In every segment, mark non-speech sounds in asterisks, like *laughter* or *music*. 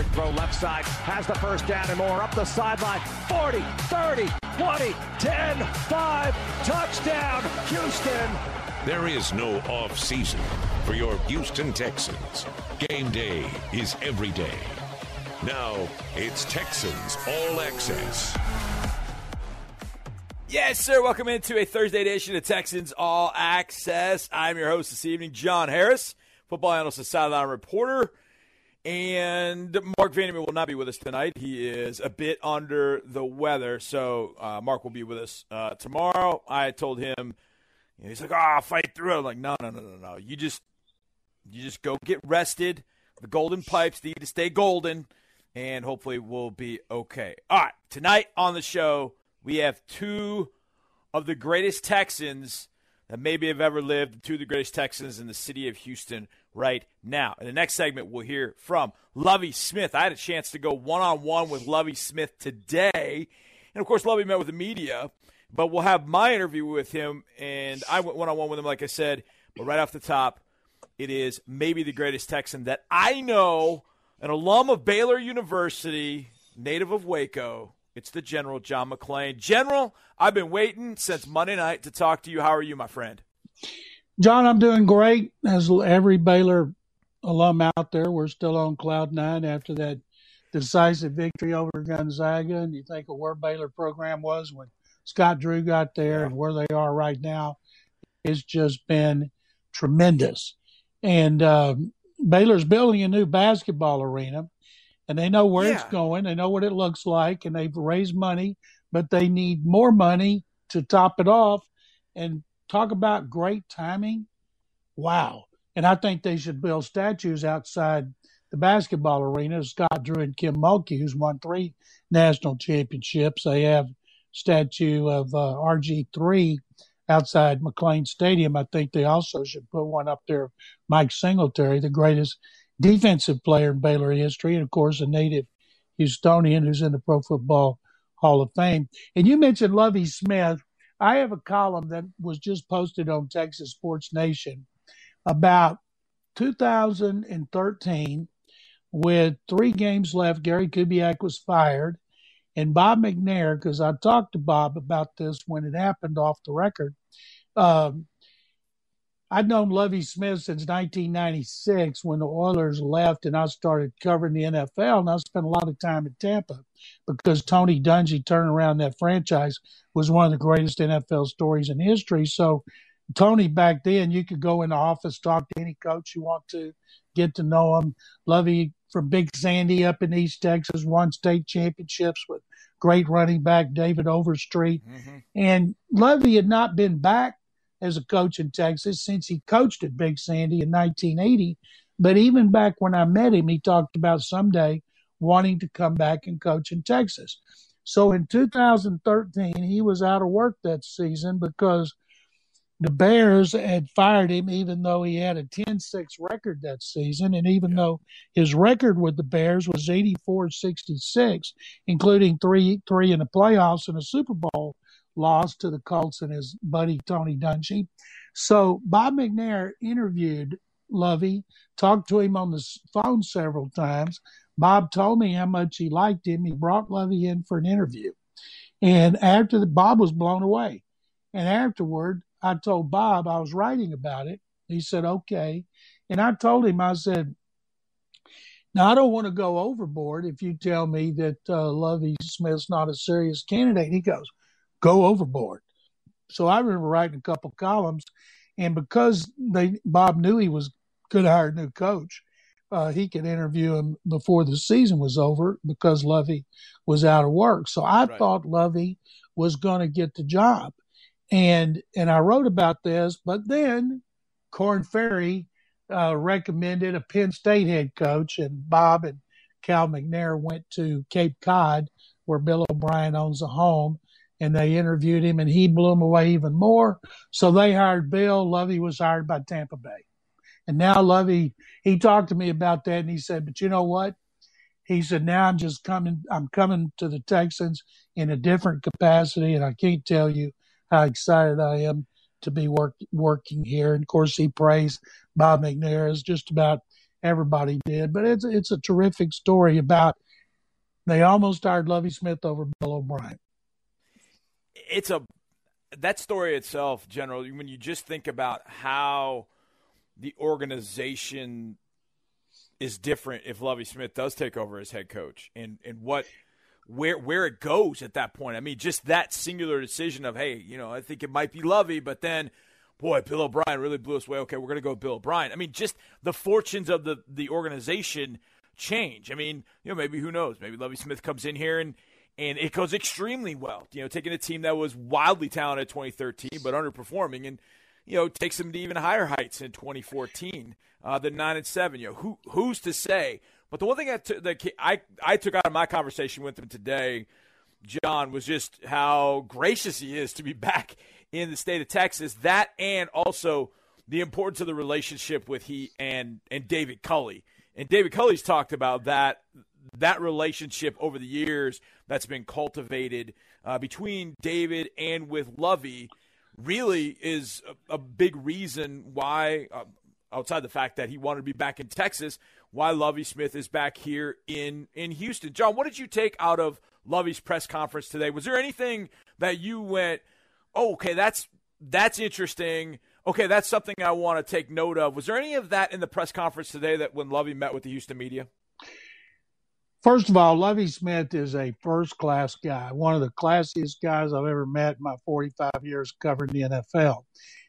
Quick throw left side, has the first down and more up the sideline. 40, 30, 20, 10, 5, touchdown, Houston. There is no off season for your Houston Texans. Game day is every day. Now it's Texans All Access. Yes, sir. Welcome into a Thursday edition of Texans All Access. I'm your host this evening, John Harris, football analyst and sideline reporter. And Mark Vandermeer will not be with us tonight. He is a bit under the weather, so uh, Mark will be with us uh, tomorrow. I told him, you know, he's like, "Oh, I'll fight through." It. I'm like, "No, no, no, no, no. You just, you just go get rested. The golden pipes need to stay golden, and hopefully we'll be okay." All right, tonight on the show we have two of the greatest Texans that maybe have ever lived, two of the greatest Texans in the city of Houston right now. In the next segment, we'll hear from Lovie Smith. I had a chance to go one on one with Lovie Smith today. And of course, Lovie met with the media, but we'll have my interview with him. And I went one on one with him, like I said. But right off the top, it is maybe the greatest Texan that I know, an alum of Baylor University, native of Waco, it's the General, John McClain. General, I've been waiting since Monday night to talk to you. How are you, my friend? John, I'm doing great. As every Baylor alum out there, we're still on cloud nine after that decisive victory over Gonzaga. And you think of where Baylor program was when Scott Drew got there and where they are right now. It's just been tremendous. And um, Baylor's building a new basketball arena and they know where yeah. it's going. They know what it looks like, and they've raised money, but they need more money to top it off. And talk about great timing. Wow. And I think they should build statues outside the basketball arena. Scott Drew and Kim Mulkey, who's won three national championships. They have statue of uh, RG3 outside McLane Stadium. I think they also should put one up there. Mike Singletary, the greatest defensive player in Baylor history, and of course, a native Houstonian who's in the Pro Football Hall of Fame. And you mentioned Lovie Smith. I have a column that was just posted on Texas Sports Nation about 2013 with three games left. Gary Kubiak was fired. And Bob McNair, because I talked to Bob about this when it happened off the record, um, I'd known Lovie Smith since 1996 when the Oilers left and I started covering the NFL. And I spent a lot of time in Tampa because Tony Dungy turning around that franchise was one of the greatest NFL stories in history. So, Tony, back then, you could go in the office, talk to any coach you want to, get to know him. Lovie from Big Sandy up in East Texas won state championships with great running back David Overstreet. Mm-hmm. And Lovie had not been back as a coach in Texas since he coached at Big Sandy in 1980. But even back when I met him, he talked about someday wanting to come back and coach in Texas. So in 2013, he was out of work that season because the Bears had fired him, even though he had a 10 6 record that season. And even though his record with the Bears was 84 66, including three, three in the playoffs and a Super Bowl lost to the Colts and his buddy Tony Dungy. So Bob McNair interviewed Lovie, talked to him on the phone several times. Bob told me how much he liked him. He brought Lovie in for an interview. And after the Bob was blown away. And afterward, I told Bob I was writing about it. He said, okay. And I told him, I said, now I don't want to go overboard if you tell me that uh, Lovie Smith's not a serious candidate. He goes, go overboard. So I remember writing a couple columns, and because they Bob knew he was going to hire a new coach, uh, he could interview him before the season was over because Lovie was out of work. So I right. thought Lovie was going to get the job, and and I wrote about this. But then Korn Ferry uh, recommended a Penn State head coach, and Bob and Cal McNair went to Cape Cod, where Bill O'Brien owns a home, and they interviewed him, and he blew them away even more. So they hired Bill. Lovie was hired by Tampa Bay, and now Lovie, he talked to me about that, and he said, "But you know what?" He said, "Now I'm just coming. I'm coming to the Texans in a different capacity, and I can't tell you how excited I am to be work, working here." And of course, he praised Bob McNair as just about everybody did. But it's it's a terrific story about they almost hired Lovie Smith over Bill O'Brien. It's a that story itself, General. When you just think about how the organization is different if Lovie Smith does take over as head coach, and and what where where it goes at that point. I mean, just that singular decision of hey, you know, I think it might be Lovie, but then boy, Bill O'Brien really blew us away. Okay, we're going to go Bill O'Brien. I mean, just the fortunes of the the organization change. I mean, you know, maybe who knows? Maybe Lovie Smith comes in here and and it goes extremely well. You know, taking a team that was wildly talented in 2013 but underperforming and you know takes them to even higher heights in 2014 uh, than nine and seven. You know, who who's to say? But the one thing that I I took out of my conversation with him today, John, was just how gracious he is to be *laughs* back in the state of Texas. That and also the importance of the relationship with he and and David Culley. And David Culley's talked about that that relationship over the years that's been cultivated uh, between David and with Lovie really is a, a big reason why, uh, outside the fact that he wanted to be back in Texas, why Lovie Smith is back here in in Houston. John, what did you take out of Lovie's press conference today? Was there anything that you went, oh, okay, that's that's interesting. Okay, that's something I want to take note of. Was there any of that in the press conference today that when Lovie met with the Houston media? First of all, Lovie Smith is a first class guy, one of the classiest guys I've ever met in my 45 years covering the NFL.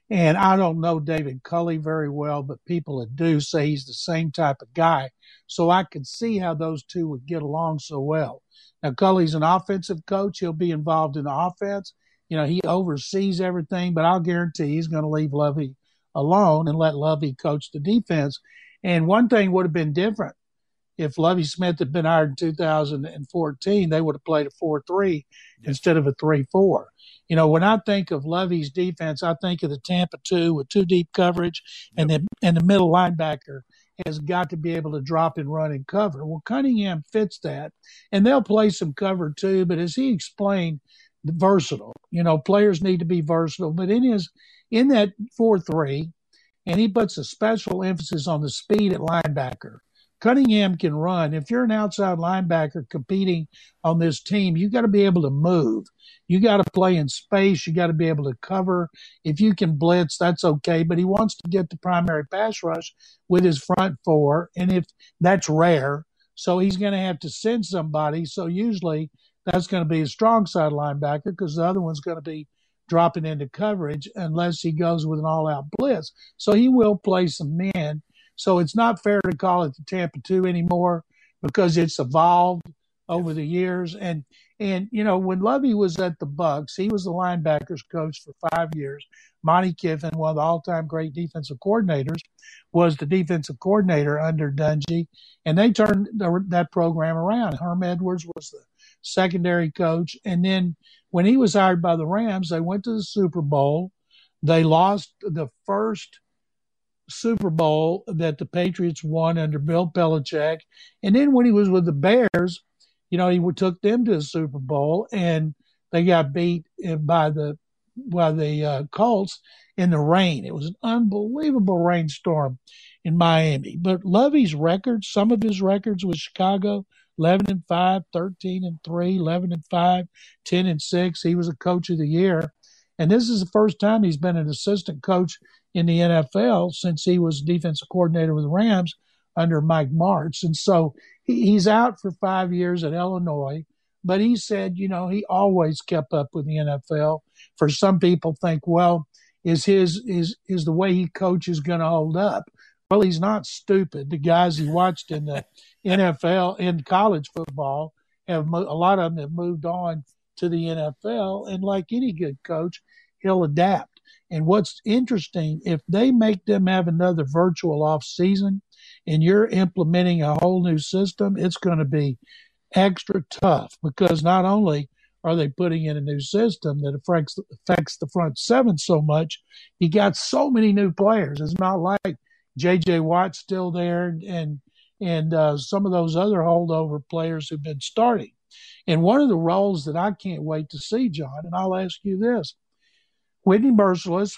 And I don't know David Culley very well, but people that do say he's the same type of guy. So I could see how those two would get along so well. Now, Culley's an offensive coach. He'll be involved in the offense. You know, he oversees everything, but I'll guarantee he's going to leave Lovie alone and let Lovie coach the defense. And one thing would have been different if Lovie Smith had been hired in 2014, they would have played a 4 3 instead of a 3 4. You know, when I think of Lovie's defense, I think of the Tampa 2 with two deep coverage, and the, and the middle linebacker has got to be able to drop and run and cover. Well, Cunningham fits that, and they'll play some cover too, but as he explained, versatile. You know, players need to be versatile, but in his in that 4 3, and he puts a special emphasis on the speed at linebacker Cunningham can run. If you're an outside linebacker competing on this team, you got to be able to move. You got to play in space. You got to be able to cover. If you can blitz, that's okay. But he wants to get the primary pass rush with his front four, and if that's rare, so he's going to have to send somebody. So usually that's going to be a strong side linebacker because the other one's going to be dropping into coverage unless he goes with an all-out blitz. So he will play some men so it's not fair to call it the Tampa 2 anymore because it's evolved over the years. And, and, you know, when Lovie was at the Bucs, he was the linebackers coach for five years. Monte Kiffin, one of the all-time great defensive coordinators, was the defensive coordinator under Dungy, and they turned the, that program around. Herm Edwards was the secondary coach, and then when he was hired by the Rams, they went to the Super Bowl. They lost the first Super Bowl that the Patriots won under Bill Belichick. And then when he was with the Bears, you know, he took them to the Super Bowl and they got beat by the by the uh, Colts in the rain. It was an unbelievable rainstorm in Miami. But Lovie's records, some of his records with Chicago, 11 and 5, 13 and 3, 11 and 5, 10 and 6. He was a coach of the year. And this is the first time he's been an assistant coach in the NFL since he was defensive coordinator with the Rams under Mike Martz. And so he, he's out for five years at Illinois. But he said, you know, he always kept up with the NFL. For some people think, well, is his is is the way he coaches going to hold up? Well, he's not stupid. The guys he watched in the *laughs* NFL in college football have a lot of them have moved on to the NFL, and like any good coach, he'll adapt. And what's interesting, if they make them have another virtual off season and you're implementing a whole new system, it's going to be extra tough because not only are they putting in a new system that affects affects the front seven so much, you got so many new players. It's not like J.J. Watt's still there and and uh, some of those other holdover players who've been starting. And one of the roles that I can't wait to see, John, and I'll ask you this: Whitney Mercilus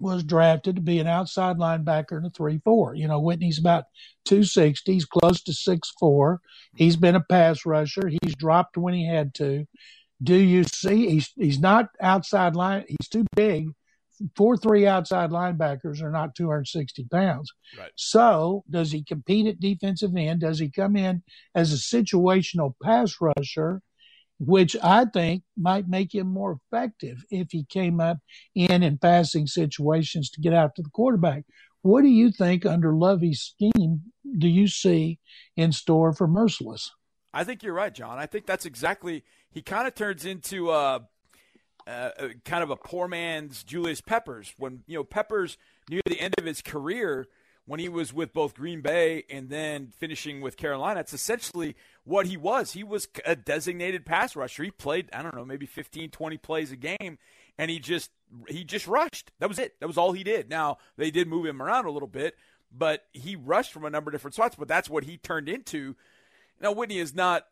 was drafted to be an outside linebacker in a 3 4. You know, Whitney's about 260. He's close to six four. He's been a pass rusher. He's dropped when he had to. Do you see? He's, he's not outside line. He's too big. Four three outside linebackers are not 260 pounds. Right. So, does he compete at defensive end? Does he come in as a situational pass rusher? which I think might make him more effective if he came up in and passing situations to get out to the quarterback. What do you think under Lovey's scheme do you see in store for Mercilus? I think you're right, John. I think that's exactly he kind of turns into a, a, a kind of a poor man's Julius Peppers when you know Peppers near the end of his career when he was with both Green Bay and then finishing with Carolina. It's essentially what he was. He was a designated pass rusher. He played, I don't know, maybe 15, 20 plays a game and he just he just rushed. That was it. That was all he did. Now, they did move him around a little bit, but he rushed from a number of different spots, but that's what he turned into. Now, Whitney is not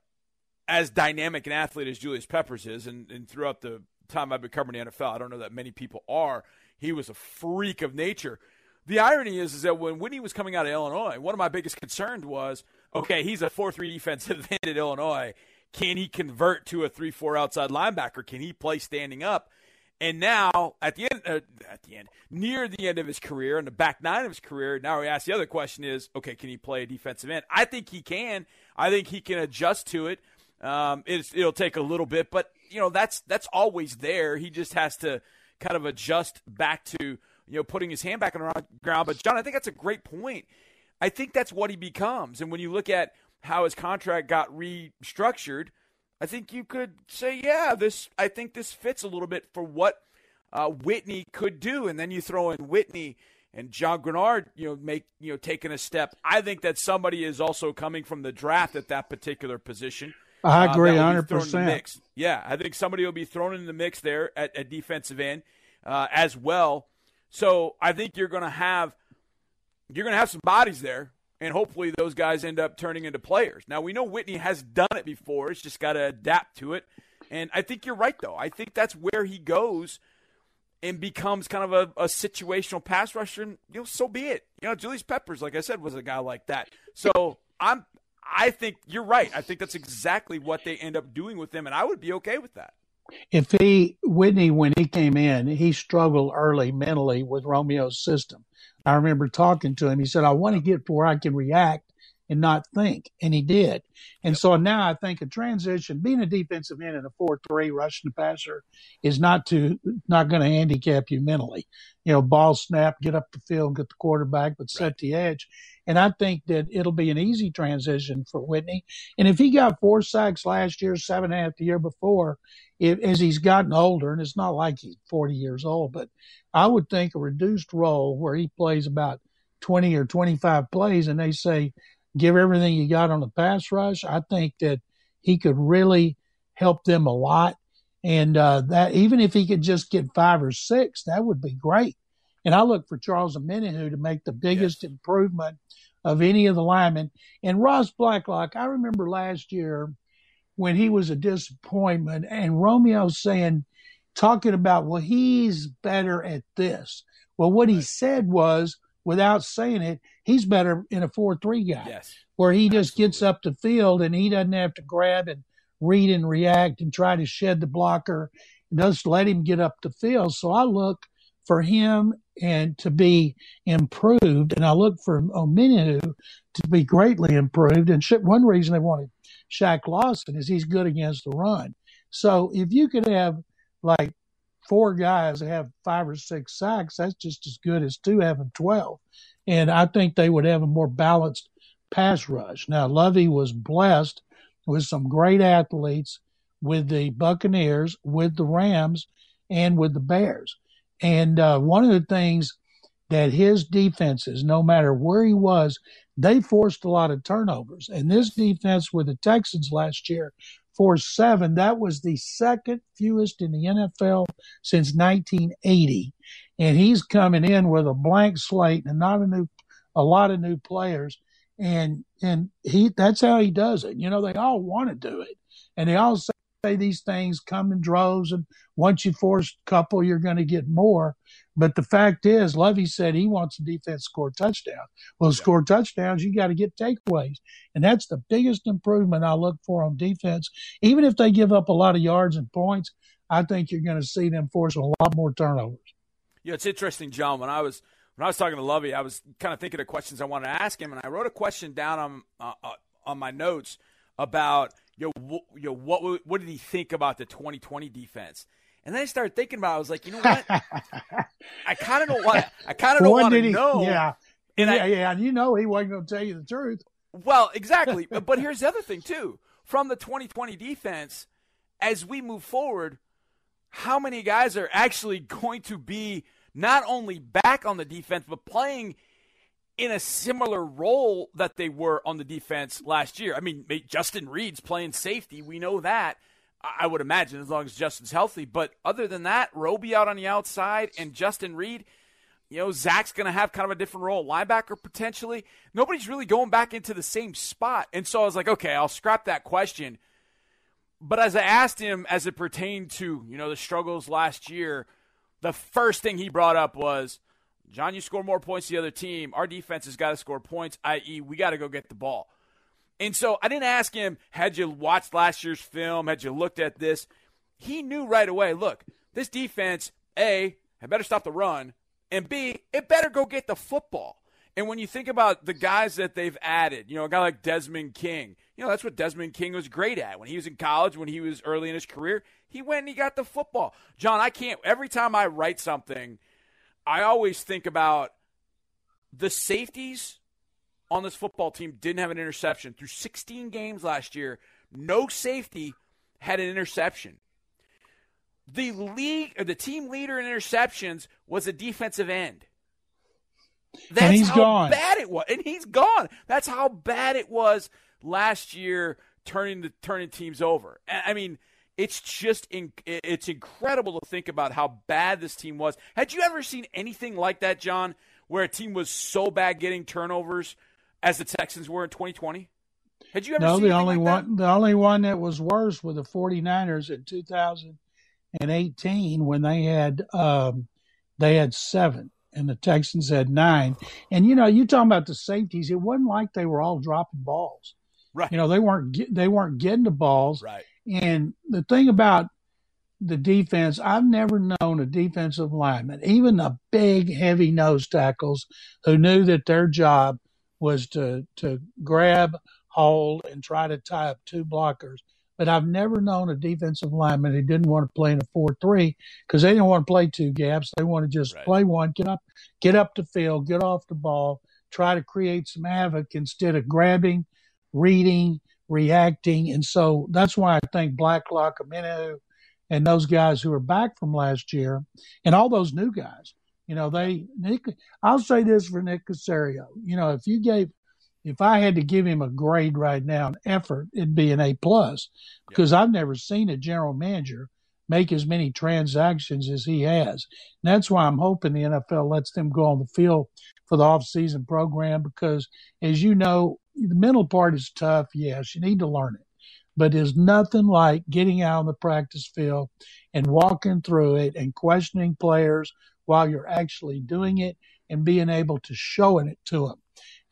as dynamic an athlete as Julius Peppers is, and, and throughout the time I've been covering the NFL, I don't know that many people are. He was a freak of nature. The irony is, is that when Whitney was coming out of Illinois, one of my biggest concerns was, okay, he's a 4-3 defensive *laughs* end at Illinois. Can he convert to a 3-4 outside linebacker? Can he play standing up? And now, at the end, uh, at the end, near the end of his career, in the back nine of his career, now we ask the other question: Is okay? Can he play a defensive end? I think he can. I think he can adjust to it. Um, it'll take a little bit, but you know that's that's always there. He just has to kind of adjust back to you know, putting his hand back on the ground. But John, I think that's a great point. I think that's what he becomes. And when you look at how his contract got restructured, I think you could say, yeah, this. I think this fits a little bit for what uh, Whitney could do. And then you throw in Whitney and John Greenard, you know, make you know taking a step. I think that somebody is also coming from the draft at that particular position. I uh, agree, hundred uh, percent. Yeah, I think somebody will be thrown in the mix there at, at defensive end uh, as well. So I think you're going to have you're going to have some bodies there, and hopefully those guys end up turning into players. Now we know Whitney has done it before; it's just got to adapt to it. And I think you're right, though. I think that's where he goes and becomes kind of a, a situational pass rusher. And, you know, so be it. You know, Julius Peppers, like I said, was a guy like that. So I'm I think you're right. I think that's exactly what they end up doing with him, and I would be okay with that if he Whitney when he came in, he struggled early mentally with Romeo's system. I remember talking to him. He said, "I want to get to where I can react and not think," and he did. And so now I think a transition, being a defensive end in a four-three rushing the passer, is not to not going to handicap you mentally. You know, ball snap, get up the field, get the quarterback, but set the edge. And I think that it'll be an easy transition for Whitney. And if he got four sacks last year, seven and a half the year before, if, as he's gotten older, and it's not like he's 40 years old, but I would think a reduced role where he plays about 20 or 25 plays and they say, give everything you got on the pass rush. I think that he could really help them a lot. And uh, that even if he could just get five or six, that would be great. And I look for Charles Omenihu to make the biggest yes. improvement of any of the linemen. And Ross Blacklock, I remember last year when he was a disappointment and Romeo saying, talking about, well, he's better at this. Well, what he said was, without saying it, he's better in a 4 3 guy. Yes. Where he just gets up the field and he doesn't have to grab and read and react and try to shed the blocker. Just let him get up the field. So I look for him and to be improved. And I look for Omenihu to be greatly improved. And one reason they wanted Shaq Lawson is he's good against the run. So if you could have like four guys have five or six sacks, that's just as good as two having 12. And I think they would have a more balanced pass rush. Now, Lovie was blessed with some great athletes with the Buccaneers, with the Rams, and with the Bears. And uh, one of the things that his defenses, no matter where he was, they forced a lot of turnovers. And this defense with the Texans last year forced seven. That was the second fewest in the NFL since 1980. And he's coming in with a blank slate and not a new, a lot of new players. And, and he, that's how he does it. You know, they all want to do it and they all say these things come in droves. And once you force a couple, you're going to get more. But the fact is, Lovie said he wants the defense to score touchdowns. Well, to score touchdowns, you got to get takeaways. And that's the biggest improvement I look for on defense. Even if they give up a lot of yards and points, I think you're going to see them force a lot more turnovers. Yeah, it's interesting, John. When I was when I was talking to Lovie, I was kind of thinking of questions I wanted to ask him, and I wrote a question down on uh, uh on my notes about know, wh- you know what what did he think about the 2020 defense? And then I started thinking about. It. I was like, you know what? *laughs* I kind of don't want. I kind of don't want to know. Yeah, and yeah, I, yeah. And you know, he wasn't going to tell you the truth. Well, exactly. *laughs* but here's the other thing too. From the 2020 defense, as we move forward, how many guys are actually *laughs* going to be not only back on the defense but playing in a similar role that they were on the defense last year? I mean, Justin Reid's playing safety. We know that. I would imagine as long as Justin's healthy. But other than that, Roby out on the outside and Justin Reid, you know, Zach's going to have kind of a different role, linebacker potentially. Nobody's really going back into the same spot. And so I was like, okay, I'll scrap that question. But as I asked him as it pertained to, you know, the struggles last year, the first thing he brought up was, John, you score more points the other team. Our defense has got to score points, i.e., we got to go get the ball. And so I didn't ask him, had you watched last year's film? Had you looked at this? He knew right away, look, this defense, A, had better stop the run, and B, it better go get the football. And when you think about the guys that they've added, you know, a guy like Desmond King, you know, that's what Desmond King was great at. When he was in college, when he was early in his career, he went and he got the football. John, I can't, every time I write something, I always think about the safeties on this football team didn't have an interception. Through 16 games last year, no safety had an interception. The league or the team leader in interceptions was a defensive end. That's and he's how gone. bad it was. And he's gone. That's how bad it was last year turning the turning teams over. I mean, it's just in, it's incredible to think about how bad this team was. Had you ever seen anything like that, John, where a team was so bad getting turnovers as the Texans were in 2020? Had you ever seen? no, the only like one that? the only one that was worse were the 49ers in 2018 when they had um, they had seven and the Texans had nine. And you know, you talking about the safeties, it wasn't like they were all dropping balls. Right. You know, they weren't they weren't getting the balls. Right. And the thing about the defense, I've never known a defensive lineman, even the big, heavy nose tackles, who knew that their job was to to grab, hold, and try to tie up two blockers. But I've never known a defensive lineman who didn't want to play in a four-three because they didn't want to play two gaps. They want to just right. play one, get up, get up the field, get off the ball, try to create some havoc instead of grabbing, reading, reacting. And so that's why I think Blacklock, Omenihu, and those guys who are back from last year, and all those new guys, you know, they Nick. I'll say this for Nick Caserio. You know, if you gave, if I had to give him a grade right now, an effort, it'd be an A plus, because I've never seen a general manager make as many transactions as he has. And that's why I'm hoping the NFL lets them go on the field for the off-season program because, as you know, the mental part is tough. Yes, you need to learn it, but there's nothing like getting out on the practice field and walking through it and questioning players while you're actually doing it and being able to show it to them.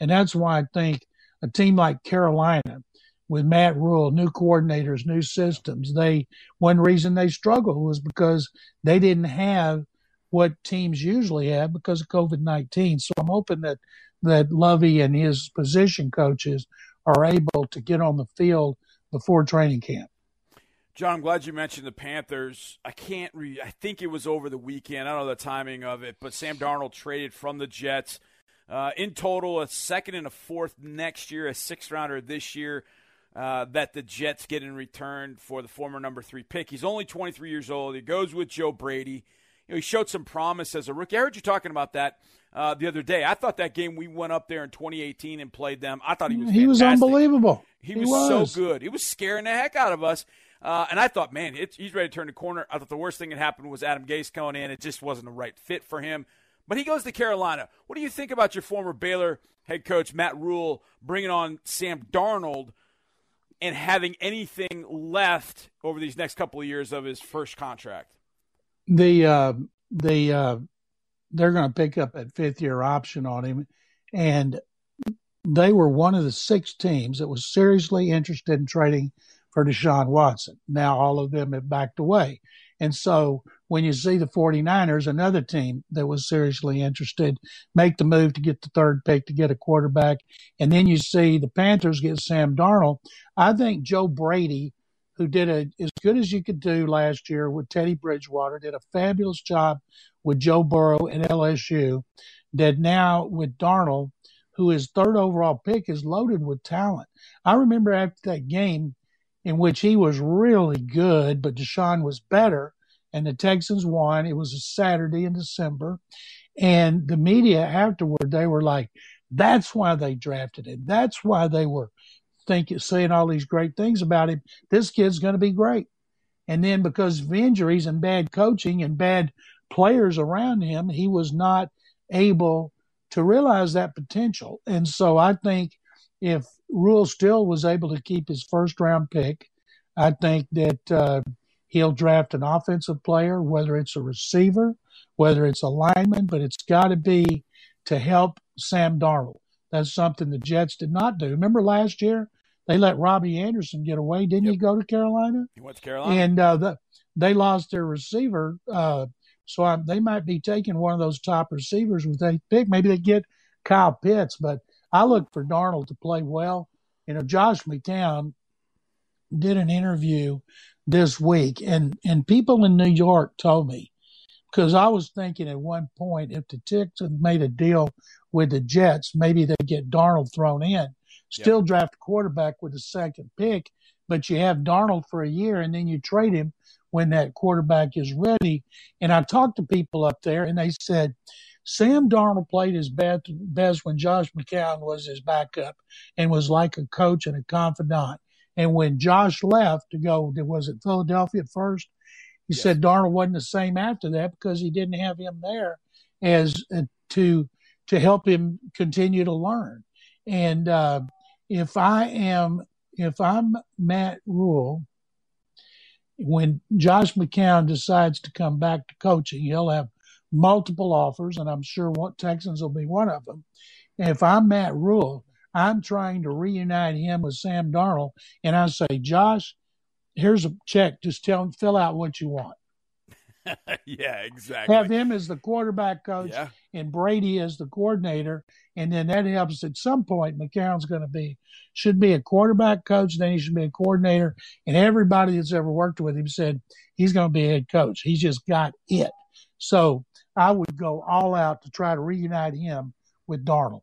And that's why I think a team like Carolina with Matt Rhule, new coordinators, new systems, they one reason they struggled was because they didn't have what teams usually have because of COVID nineteen. So I'm hoping that that Lovie and his position coaches are able to get on the field before training camp. John, I'm glad you mentioned the Panthers. I can't read. I think it was over the weekend. I don't know the timing of it, but Sam Darnold traded from the Jets. Uh, in total, a second and a fourth next year, a sixth rounder this year. Uh, that the Jets get in return for the former number three pick. He's only 23 years old. He goes with Joe Brady. You know, he showed some promise as a rookie. I heard you talking about that uh, the other day. I thought that game we went up there in 2018 and played them. I thought he was he was unbelievable. He, he was, was, so good. He was scaring the heck out of us. Uh, and I thought, man, he's ready to turn the corner. I thought the worst thing that happened was Adam Gase coming in. It just wasn't the right fit for him. But he goes to Carolina. What do you think about your former Baylor head coach, Matt Rhule bringing on Sam Darnold and having anything left over these next couple of years of his first contract? The uh, the uh, they're going to pick up that fifth year option on him. And they were one of the six teams that was seriously interested in trading for Deshaun Watson. Now all of them have backed away. And so when you see the 49ers, another team that was seriously interested, make the move to get the third pick to get a quarterback, and then you see the Panthers get Sam Darnold, I think Joe Brady, who did a, as good as you could do last year with Teddy Bridgewater, did a fabulous job with Joe Burrow at LSU, that now with Darnold, who is third overall pick, is loaded with talent. I remember after that game in which he was really good, but Deshaun was better, and the Texans won. It was a Saturday in December, and the media afterward they were like, "That's why they drafted him. That's why they were thinking, saying all these great things about him. This kid's going to be great." And then because of injuries and bad coaching and bad players around him, he was not able to realize that potential. And so I think if Rhule still was able to keep his first round pick, I think that uh, he'll draft an offensive player, whether it's a receiver, whether it's a lineman, but it's got to be to help Sam Darnold. That's something the Jets did not do. Remember last year they let Robbie Anderson get away, didn't yep. he? Go to Carolina. He went to Carolina, and uh, the, they lost their receiver. Uh, so I, they might be taking one of those top receivers with they pick. Maybe they get Kyle Pitts, but I look for Darnold to play well. You know, Josh McCown did an interview this week, and and people in New York told me because I was thinking at one point if the Texans made a deal with the Jets, maybe they get Darnold thrown in, still yep. draft a quarterback with the second pick, but you have Darnold for a year and then you trade him when that quarterback is ready. And I talked to people up there, and they said Sam Darnold played his best, best when Josh McCown was his backup and was like a coach and a confidant. And when Josh left to go, was it Philadelphia first? He yes. said Darnold wasn't the same after that because he didn't have him there as uh, to to help him continue to learn. And uh, if I am if I'm Matt Rhule, when Josh McCown decides to come back to coaching, he'll have multiple offers, and I'm sure what Texans will be one of them. And if I'm Matt Rhule, I'm trying to reunite him with Sam Darnold, and I say, Josh, here's a check. Just tell him, fill out what you want. *laughs* yeah, exactly. Have him as the quarterback coach yeah. And Brady as the coordinator, and then that helps. At some point, McCown's going to be should be a quarterback coach. Then he should be a coordinator, and everybody that's ever worked with him said he's going to be a head coach. He's just got it. So I would go all out to try to reunite him with Darnold.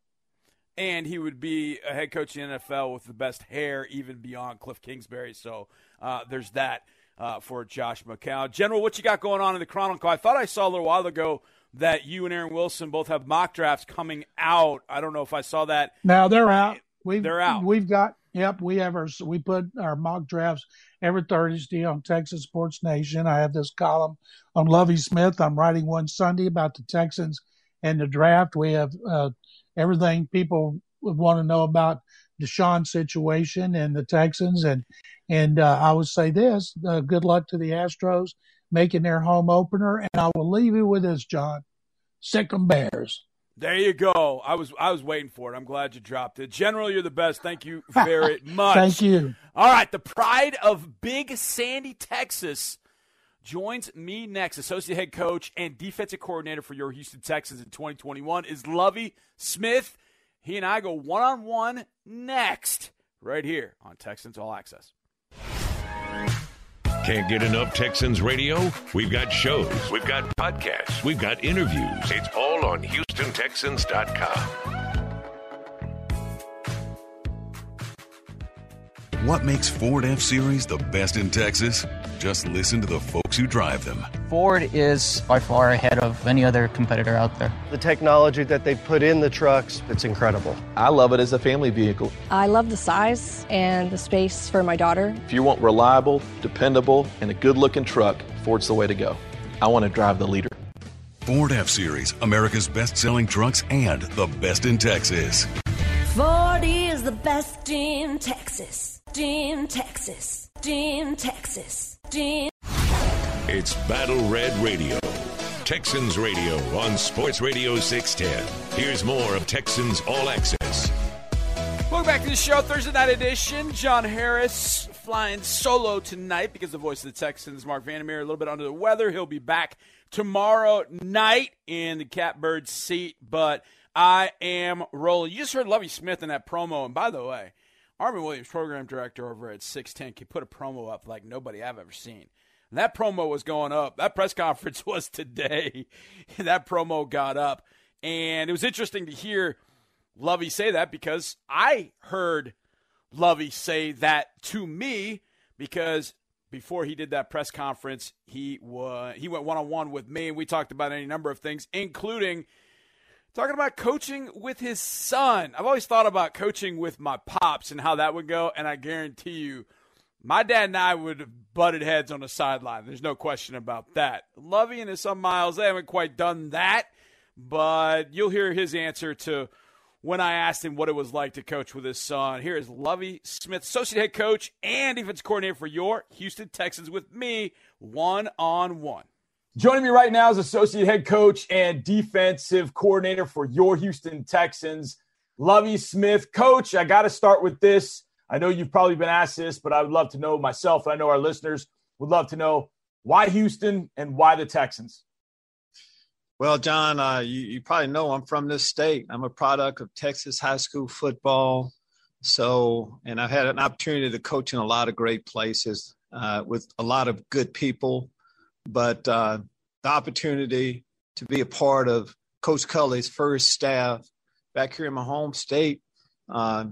And he would be a head coach in the NFL with the best hair, even beyond Cliff Kingsbury. So uh, there's that uh, for Josh McCown. General, what you got going on in the Chronicle? I thought I saw a little while ago that you and Aaron Wilson both have mock drafts coming out. I don't know if I saw that. Now they're out. We've, they're out. We've got Yep, we have our we put our mock drafts every Thursday on Texas Sports Nation. I have this column on Lovie Smith. I'm writing one Sunday about the Texans and the draft. We have uh, everything people would want to know about Deshaun's situation and the Texans. And and uh, I would say this: uh, good luck to the Astros making their home opener. And I will leave you with this, John: sick 'em Bears. There you go. I was I was waiting for it. I'm glad you dropped it. General, you're the best. Thank you *laughs* very much. Thank you. All right, the pride of Big Sandy, Texas joins me next. Associate head coach and defensive coordinator for your Houston Texans in 2021 is Lovie Smith. He and I go one on one next, right here on Texans All Access. Can't get enough Texans radio? We've got shows, we've got podcasts, we've got interviews. It's all on HoustonTexans.com. What makes Ford F Series the best in Texas? Just listen to the folks who drive them. Ford is by far ahead of any other competitor out there. The technology that they put in the trucks, it's incredible. I love it as a family vehicle. I love the size and the space for my daughter. If you want reliable, dependable, and a good looking truck, Ford's the way to go. I want to drive the leader. Ford F Series, America's best selling trucks and the best in Texas. Ford is the best in Texas. In Texas. In Texas. It's Battle Red Radio. Texans Radio on Sports Radio 610. Here's more of Texans All Access. Welcome back to the show, Thursday night edition. John Harris flying solo tonight because the voice of the Texans, Mark Vandermeer, a little bit under the weather. He'll be back tomorrow night in the catbird seat, but I am rolling. You just heard Lovie Smith in that promo, and by the way, Armin Williams, program director over at 610, can put a promo up like nobody I've ever seen. And that promo was going up. That press *laughs* conference was today. *laughs* that promo got up. And it was interesting to hear Lovie say that because I heard Lovie say that to me because before he did that press conference, he was he went one on one with me, and we talked about any number of things, including talking about coaching with his son. I've always thought about coaching with my pops and how that would go, and I guarantee you, my dad and I would have butted heads on the sideline. There's no question about that. Lovie and his son Miles, they haven't quite done that, but you'll hear his answer to when I asked him what it was like to coach with his son. Here is Lovie Smith, associate head coach and defense coordinator for your Houston Texans, with me one on one. Joining me right now is associate head coach and defensive coordinator for your Houston Texans, Lovie Smith. Coach, I got to start with this. I know you've probably been asked this, but I would love to know myself, and I know our listeners would love to know why Houston and why the Texans. Well, John, uh, you, you, probably know I'm from this state. I'm a product of Texas high school football. So, and I've had an opportunity to coach in a lot of great places uh, with a lot of good people. But uh, the opportunity to be a part of Coach Culley's first staff back here in my home state, uh,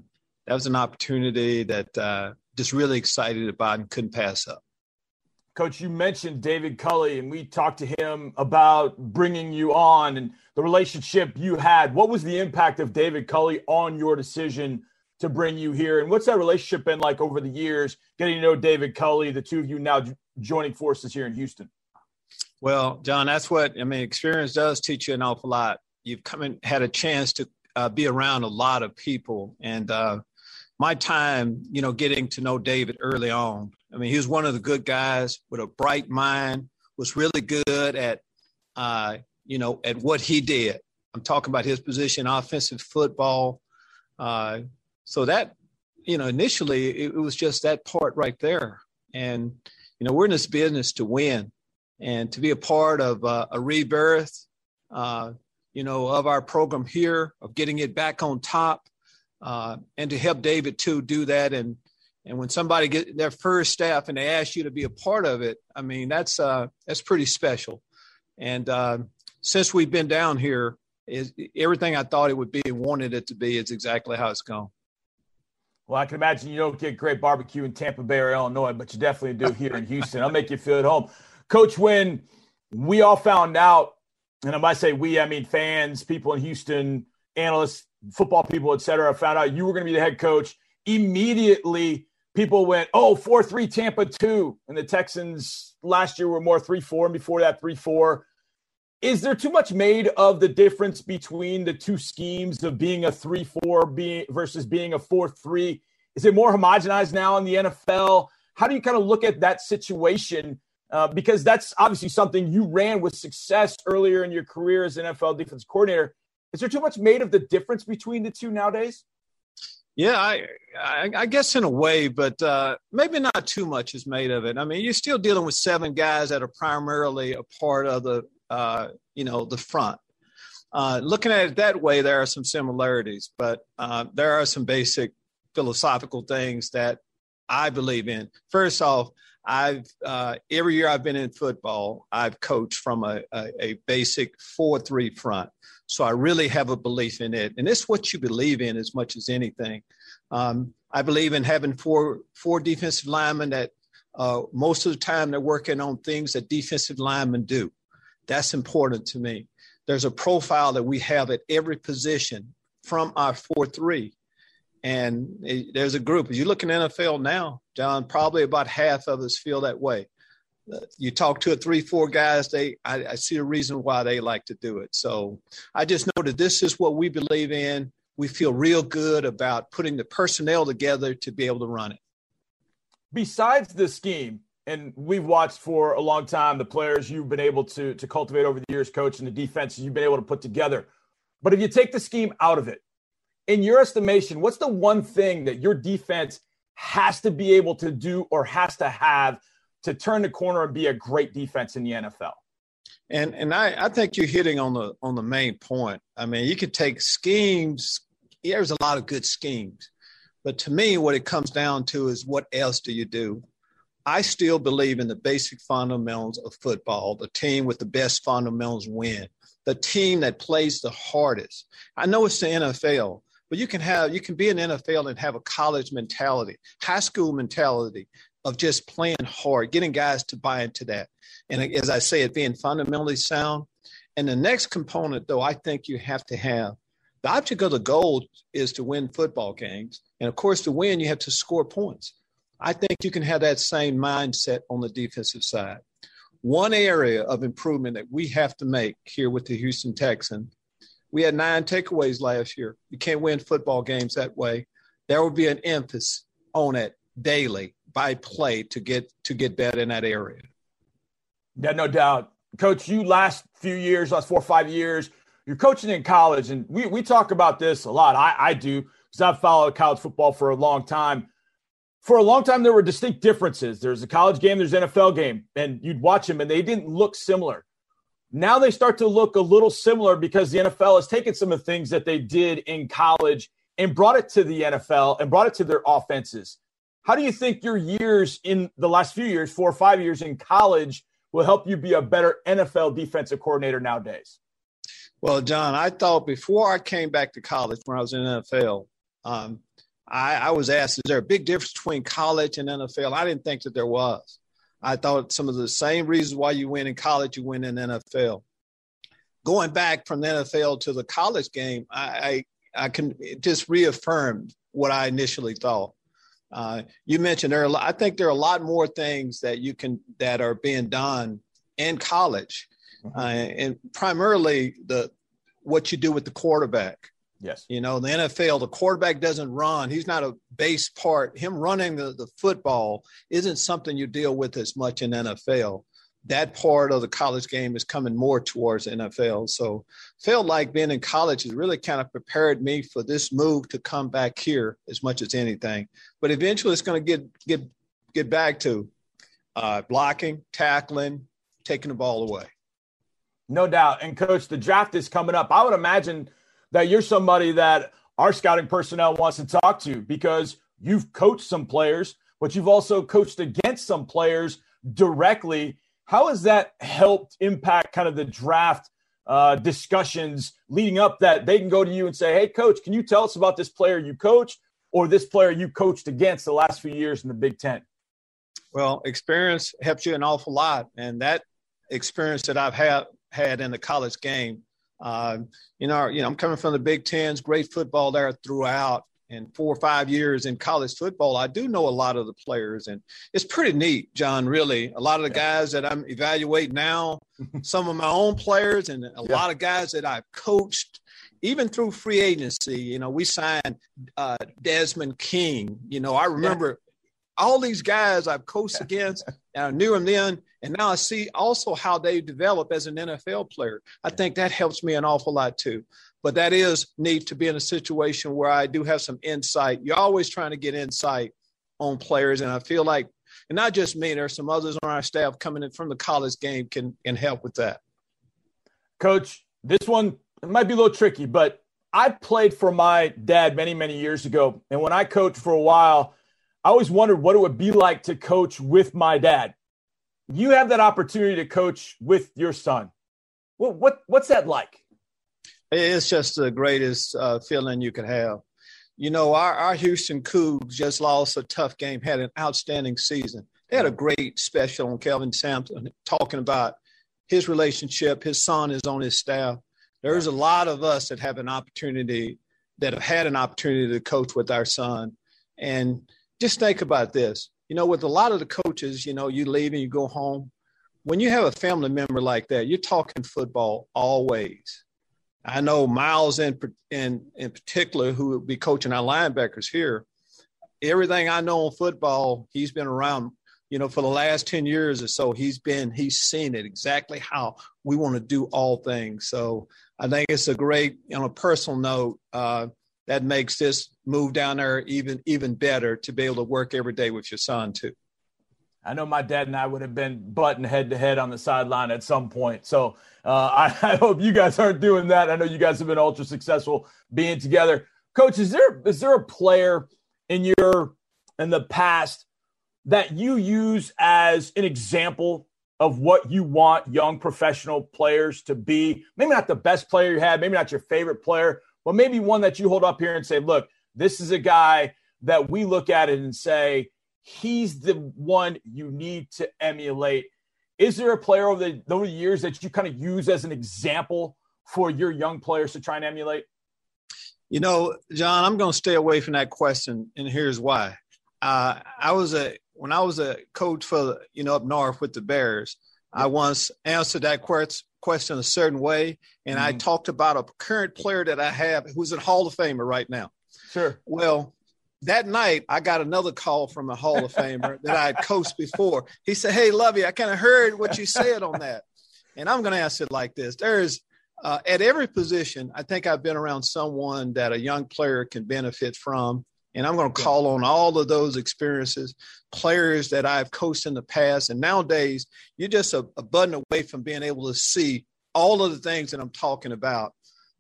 that was an opportunity that uh, just really excited about and couldn't pass up. Coach, you mentioned David Culley, and we talked to him about bringing you on and the relationship you had. What was the impact of David Culley on your decision to bring you here? And what's that relationship been like over the years, getting to know David Culley, the two of you now joining forces here in Houston? Well, John, that's what I mean. Experience does teach you an awful lot. You've come and had a chance to uh, be around a lot of people, and uh, my time, you know, getting to know David early on I mean, he was one of the good guys with a bright mind, was really good at, uh, you know, at what he did. I'm talking about his position, offensive football. Uh, so that, you know, initially it, it, was just that part right there. And, you know, we're in this business to win and to be a part of uh, a rebirth, uh, you know, of our program here, of getting it back on top, uh, and to help David too do that and and when somebody get their first staff and they ask you to be a part of it, I mean that's uh, that's pretty special. And uh, since we've been down here, is everything I thought it would be and wanted it to be is exactly how it's gone. Well, I can imagine you don't get great barbecue in Tampa Bay or Illinois, but you definitely do here in Houston. I'll make you feel at home. Coach, when we all found out, and I might say we, I mean fans, people in Houston, analysts, football people, et cetera, found out you were going to be the head coach, immediately people went, oh, 4 3 Tampa 2. And the Texans last year were more 3 4, and before that, 3 4. Is there too much made of the difference between the two schemes of being a 3 4 being, versus being a 4 3? Is it more homogenized now in the NFL? How do you kind of look at that situation? Uh, because that's obviously something you ran with success earlier in your career as an NFL defense coordinator. Is there too much made of the difference between the two nowadays? Yeah, I, I, I guess in a way, but uh, maybe not too much is made of it. I mean, you're still dealing with seven guys that are primarily a part of the, uh, you know, the front. Uh, looking at it that way, there are some similarities, but uh, there are some basic philosophical things that I believe in. First off, I've uh, every year I've been in football, I've coached from a, a, a basic four-three front. So I really have a belief in it. And it's what you believe in as much as anything. Um, I believe in having four, four defensive linemen that uh, most of the time they're working on things that defensive linemen do. That's important to me. There's a profile that we have at every position from our 4 3. And it, there's a group. As you look in NFL now, John, probably about half of us feel that way uh, you talk to a three, four guys, they I, I, see a reason why they like to do it. So I just know that this is what we believe in. We feel real good about putting the personnel together to be able to run it. Besides the scheme, and we've watched for a long time the players you've been able to to cultivate over the years, coach, and the defenses you've been able to put together. But if you take the scheme out of it, in your estimation, what's the one thing that your defense has to be able to do or has to have to turn the corner and be a great defense in the NFL? And and I, I think you're hitting on the on the main point. I mean, you could take schemes. There's a lot of good schemes, but to me, what it comes down to is what else do you do? I still believe in the basic fundamentals of football. The team with the best fundamentals win. The team that plays the hardest. I know it's the NFL, but you can have you can be an NFL and have a college mentality, high school mentality of just playing hard, getting guys to buy into that. And as I say, it being fundamentally sound. And the next component, though, I think you have to have the object of the goal is to win football games. And of course, to win, you have to score points. I think you can have that same mindset on the defensive side. One area of improvement that we have to make here with the Houston Texans, we had nine takeaways last year. You can't win football games that way. There will be an emphasis on it daily by play to get to get better in that area. Yeah, no doubt. Coach, you last few years, last four or five years, you're coaching in college, and we, we talk about this a lot. I, I do because I've followed college football for a long time for a long time there were distinct differences. There's a college game, there's an NFL game, and you'd watch them and they didn't look similar. Now they start to look a little similar because the NFL has taken some of the things that they did in college and brought it to the NFL and brought it to their offenses. How do you think your years in the last few years, four or five years in college, will help you be a better NFL defensive coordinator nowadays? Well, John, I thought before I came back to college when I was in NFL, um, I, I was asked, is there a big difference between college and NFL? I didn't think that there was. I thought some of the same reasons why you win in college, you win in NFL. Going back from the NFL to the college game, I, I, I can just reaffirm what I initially thought. Uh, you mentioned there. I think there are a lot more things that you can that are being done in college, mm-hmm. uh, and primarily the what you do with the quarterback. Yes. You know, the NFL, the quarterback doesn't run. He's not a base part. Him running the, the football isn't something you deal with as much in NFL. That part of the college game is coming more towards NFL. So felt like being in college has really kind of prepared me for this move to come back here as much as anything. But eventually it's going to get get get back to uh, blocking, tackling, taking the ball away. No doubt. And coach, the draft is coming up. I would imagine – that you're somebody that our scouting personnel wants to talk to because you've coached some players, but you've also coached against some players directly. How has that helped impact kind of the draft uh, discussions leading up that they can go to you and say, Hey, coach, can you tell us about this player you coached or this player you coached against the last few years in the Big Ten? Well, experience helps you an awful lot. And that experience that I've had, had in the college game uh, you know, you know, I'm coming from the Big Tens, great football there throughout. And four or five years in college football, I do know a lot of the players, and it's pretty neat, John. Really, a lot of the guys that I'm evaluating now, *laughs* some of my own players, and a yeah. lot of guys that I've coached, even through free agency. You know, we signed uh, Desmond King. You know, I remember all these guys I've coached *laughs* against, and I knew them then, and now I see also how they develop as an NFL player. I think that helps me an awful lot too. But that is neat to be in a situation where I do have some insight. You're always trying to get insight on players, and I feel like, and not just me, there's some others on our staff coming in from the college game can can help with that. Coach, this one might be a little tricky, but I played for my dad many, many years ago. And when I coached for a while, I always wondered what it would be like to coach with my dad. You have that opportunity to coach with your son. Well, what what's that like? It's just the greatest uh, feeling you could have. You know, our, our Houston Cougs just lost a tough game, had an outstanding season. They had a great special on Kelvin Sampson talking about his relationship. His son is on his staff. There's a lot of us that have an opportunity, that have had an opportunity to coach with our son. And just think about this. You know, with a lot of the coaches, you know, you leave and you go home. When you have a family member like that, you're talking football always. I know Miles in in in particular, who will be coaching our linebackers here. Everything I know on football, he's been around, you know, for the last 10 years or so, he's been, he's seen it exactly how we want to do all things. So I think it's a great, on a personal note, uh, that makes this move down there even, even better to be able to work every day with your son too. I know my dad and I would have been butting head to head on the sideline at some point. So uh, *laughs* I, I, hope you guys aren't doing that. I know you guys have been ultra successful being together. Coach, is there is there a player in your in the past that you use as an example of what you want young professional players to be? Maybe not the best player you had, maybe not your favorite player, but maybe one that you hold up here and say, look, this is a guy that we look at it and say, he's the one you need to emulate. Is there a player over the, over the years that you kind of use as an example for your young players to try and emulate? You know, John, I'm going to stay away from that question, and here's why. Uh, I was a when I was a coach for you know up north with the Bears. I once answered that question a certain way, and mm-hmm. I talked about a current player that I have who's a Hall of Famer right now. Sure. Well, that night I got another call from a Hall of Famer *laughs* that I had coached before. He said, "Hey, Lovie, I kind of heard what you said on that, and I'm going to ask it like this: There's uh, at every position, I think I've been around someone that a young player can benefit from, and I'm going to call on all of those experiences, players that I've coached in the past, and nowadays you're just a, a button away from being able to see all of the things that I'm talking about.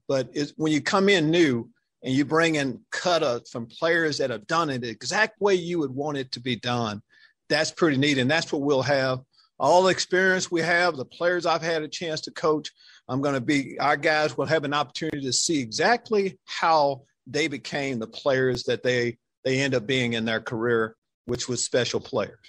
But when you come in new, and you bring in cut from players that have done it the exact way you would want it to be done. That's pretty neat. And that's what we'll have. All the experience we have, the players I've had a chance to coach, I'm going to be, our guys will have an opportunity to see exactly how they became the players that they, they end up being in their career, which was special players.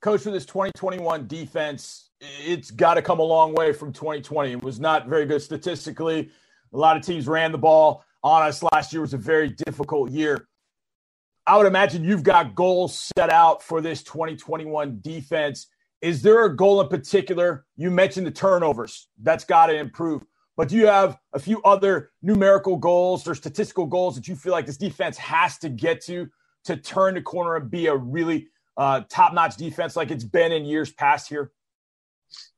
Coach, for this 2021 defense, it's got to come a long way from 2020. It was not very good statistically. A lot of teams ran the ball on us. Last year was a very difficult year. I would imagine you've got goals set out for this 2021 defense. Is there a goal in particular? You mentioned the turnovers. That's got to improve. But do you have a few other numerical goals or statistical goals that you feel like this defense has to get to to turn the corner and be a really uh, top notch defense like it's been in years past here?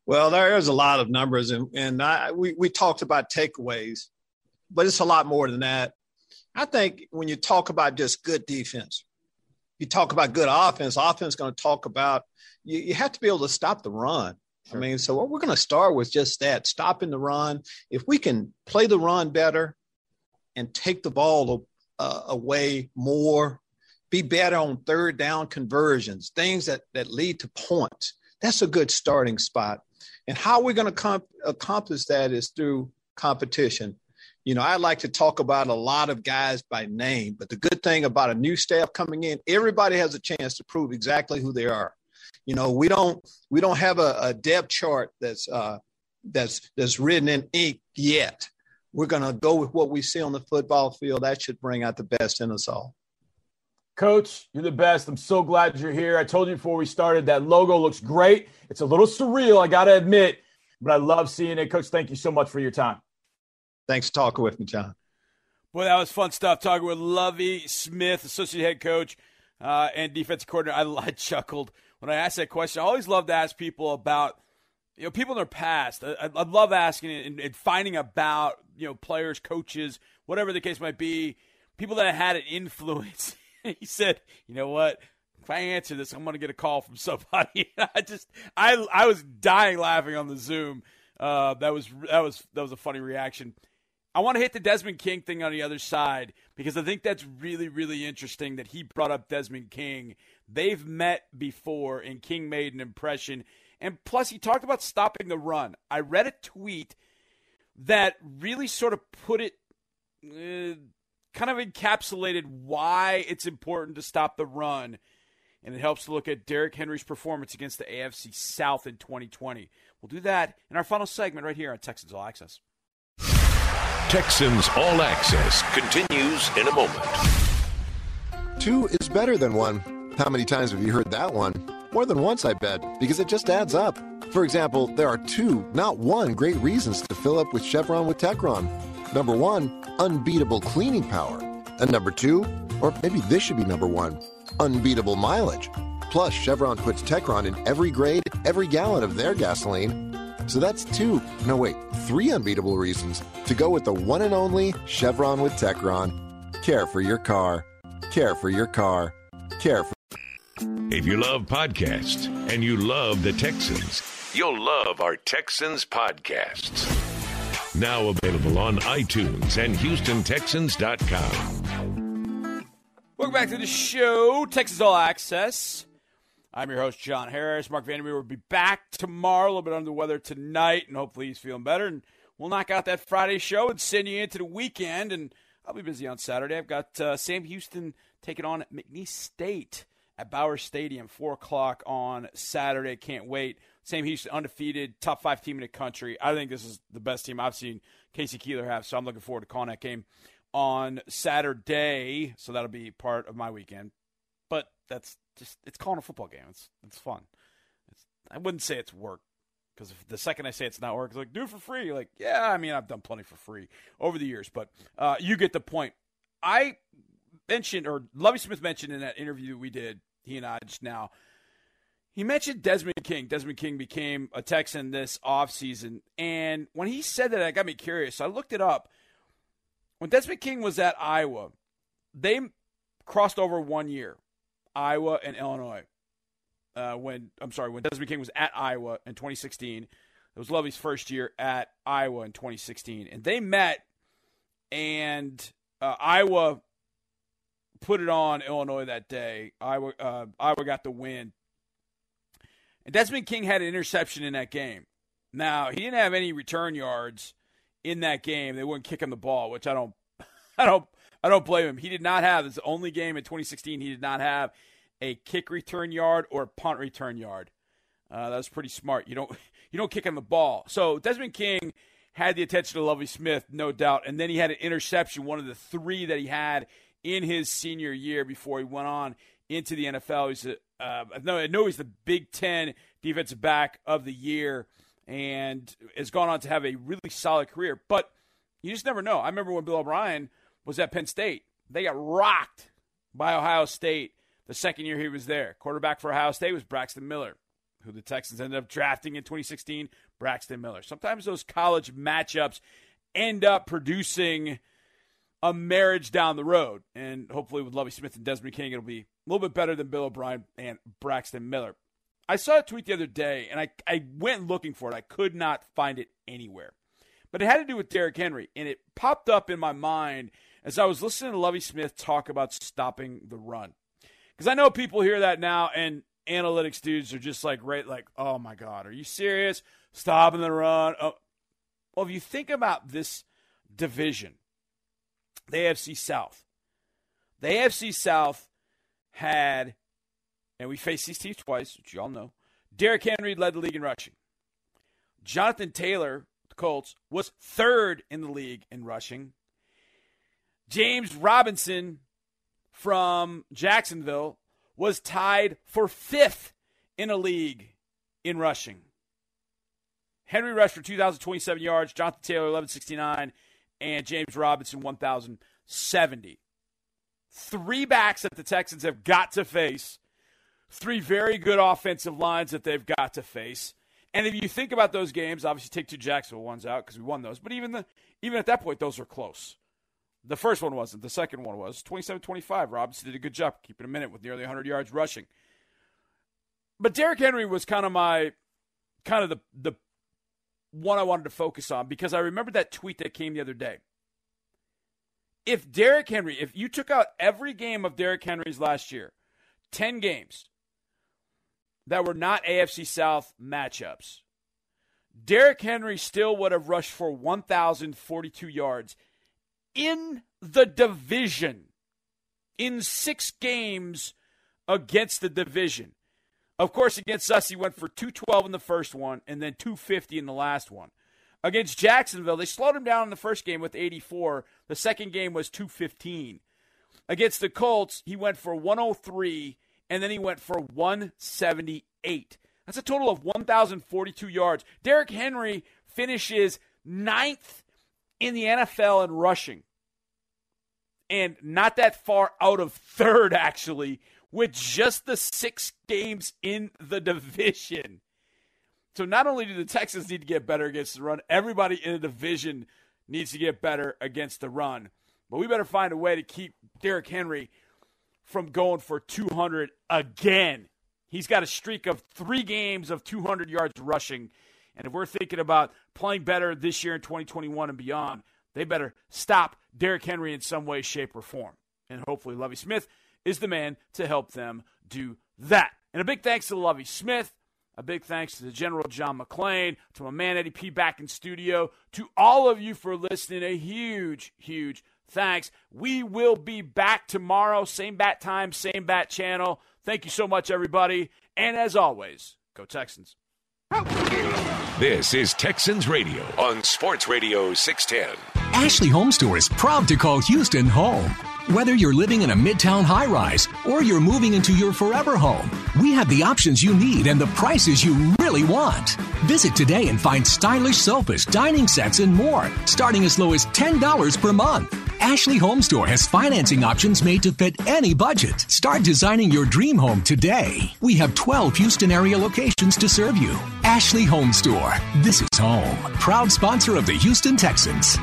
Well, there is a lot of numbers, and, and I, we, we talked about takeaways but it's a lot more than that. I think when you talk about just good defense, you talk about good offense, offense going to talk about you, you have to be able to stop the run. Sure. I mean, so we're going to start with just that stopping the run. If we can play the run better and take the ball uh, away more, be better on third down conversions, things that, that lead to points, that's a good starting spot. And how we're going to comp- accomplish that is through competition you know, I like to talk about a lot of guys by name, but the good thing about a new staff coming in, everybody has a chance to prove exactly who they are. You know, we don't we don't have a, a depth chart that's uh, that's that's written in ink yet. We're going to go with what we see on the football field. That should bring out the best in us all. Coach, you're the best. I'm so glad you're here. I told you before we started that logo looks great. It's a little surreal, I got to admit, but I love seeing it. Coach, thank you so much for your time. Thanks for talking with me, John. Boy, that was fun stuff. Talking with Lovie Smith, associate head coach uh, and defensive coordinator. I, I, chuckled when I ask that question. I always love to ask people about you know people in their past. I, I love asking and, and, finding about you know players, coaches, whatever the case might be, people that had an influence. *laughs* he said, "You know what? If I answer this, I'm going to get a call from somebody." *laughs* I just I I was dying laughing on the Zoom. Uh, that was that was that was a funny reaction. I want to hit the Desmond King thing on the other side because I think that's really, really interesting that he brought up Desmond King. They've met before, and King made an impression. And plus, he talked about stopping the run. I read a tweet that really sort of put it, uh, kind of encapsulated why it's important to stop the run. And it helps to look at Derrick Henry's performance against the AFC South in 2020. We'll do that in our final segment right here on Texans All Access. Texans All Access continues in a moment. Two is better than one. How many times have you heard that one? More than once, I bet, because it just adds up. For example, there are two, not one, great reasons to fill up with Chevron with Techron. Number one, unbeatable cleaning power. And number two, or maybe this should be number one, unbeatable mileage. Plus, Chevron puts Techron in every grade, every gallon of their gasoline. So that's two, no wait, three unbeatable reasons to go with the one and only Chevron with Techron. Care for your car. Care for your car. Care for. If you love podcasts and you love the Texans, you'll love our Texans podcasts. Now available on iTunes and HoustonTexans.com. Welcome back to the show, Texans All Access. I'm your host, John Harris. Mark Vandermeer will be back tomorrow, a little bit under the weather tonight, and hopefully he's feeling better. And we'll knock out that Friday show and send you into the weekend. And I'll be busy on Saturday. I've got uh, Sam Houston taking on McNeese State at Bowers Stadium, 4 o'clock on Saturday. Can't wait. Sam Houston, undefeated, top five team in the country. I think this is the best team I've seen K.C. Keeler have, so I'm looking forward to calling that game on Saturday. So that'll be part of my weekend. But that's just it's calling a football game. It's it's fun. It's, I wouldn't say it's work because the second I say it's not work, it's like do it for free. Like yeah, I mean I've done plenty for free over the years, but uh, you get the point. I mentioned or Lovie Smith mentioned in that interview we did he and I just now. He mentioned Desmond King. Desmond King became a Texan this offseason. And when he said that, it got me curious. So I looked it up. When Desmond King was at Iowa, they crossed over one year. Iowa and Illinois. Uh, when I'm sorry, when Desmond King was at Iowa in 2016, it was Lovie's first year at Iowa in 2016, and they met, and uh, Iowa put it on Illinois that day. Iowa, uh, Iowa got the win, and Desmond King had an interception in that game. Now he didn't have any return yards in that game. They wouldn't kick him the ball, which I don't, *laughs* I don't I don't blame him. He did not have his only game in 2016. He did not have a kick return yard or a punt return yard. Uh, that was pretty smart. You don't *laughs* you don't kick on the ball. So Desmond King had the attention of Lovie Smith, no doubt, and then he had an interception, one of the three that he had in his senior year before he went on into the NFL. He's a, uh, I know he's the Big Ten defensive back of the year and has gone on to have a really solid career. But you just never know. I remember when Bill O'Brien was at Penn State. They got rocked by Ohio State the second year he was there. Quarterback for Ohio State was Braxton Miller, who the Texans ended up drafting in 2016. Braxton Miller. Sometimes those college matchups end up producing a marriage down the road. And hopefully with Lovie Smith and Desmond King, it'll be a little bit better than Bill O'Brien and Braxton Miller. I saw a tweet the other day, and I, I went looking for it. I could not find it anywhere. But it had to do with Derrick Henry, and it popped up in my mind – as I was listening to Lovie Smith talk about stopping the run. Because I know people hear that now, and analytics dudes are just like, right, like, oh my God, are you serious? Stopping the run. Oh. Well, if you think about this division, the AFC South, the AFC South had, and we faced these teams twice, which you all know. Derrick Henry led the league in rushing. Jonathan Taylor, the Colts, was third in the league in rushing. James Robinson from Jacksonville was tied for fifth in a league in rushing. Henry rushed for 2,027 yards, Jonathan Taylor 1,169, and James Robinson 1,070. Three backs that the Texans have got to face, three very good offensive lines that they've got to face. And if you think about those games, obviously take two Jacksonville ones out because we won those, but even the even at that point, those are close. The first one wasn't. The second one was 27 25. Robinson did a good job keeping a minute with nearly 100 yards rushing. But Derrick Henry was kind of my, kind of the, the one I wanted to focus on because I remember that tweet that came the other day. If Derrick Henry, if you took out every game of Derrick Henry's last year, 10 games that were not AFC South matchups, Derrick Henry still would have rushed for 1,042 yards in the division in six games against the division. Of course, against us, he went for 212 in the first one and then 250 in the last one. Against Jacksonville, they slowed him down in the first game with 84. The second game was 215. Against the Colts, he went for 103 and then he went for 178. That's a total of 1,042 yards. Derrick Henry finishes ninth in the NFL in rushing. And not that far out of third, actually, with just the six games in the division. So not only do the Texans need to get better against the run, everybody in the division needs to get better against the run. But we better find a way to keep Derrick Henry from going for 200 again. He's got a streak of three games of 200 yards rushing. And if we're thinking about playing better this year in 2021 and beyond, they better stop Derrick Henry in some way, shape, or form. And hopefully, Lovie Smith is the man to help them do that. And a big thanks to Lovie Smith. A big thanks to the General John McClain, to my man Eddie P back in studio, to all of you for listening. A huge, huge thanks. We will be back tomorrow, same bat time, same bat channel. Thank you so much, everybody. And as always, go Texans. This is Texans Radio on Sports Radio 610. Ashley Home Store is proud to call Houston home. Whether you're living in a midtown high rise or you're moving into your forever home, we have the options you need and the prices you really want. Visit today and find stylish sofas, dining sets, and more, starting as low as $10 per month. Ashley Home Store has financing options made to fit any budget. Start designing your dream home today. We have 12 Houston area locations to serve you. Ashley Home Store. This is home. Proud sponsor of the Houston Texans.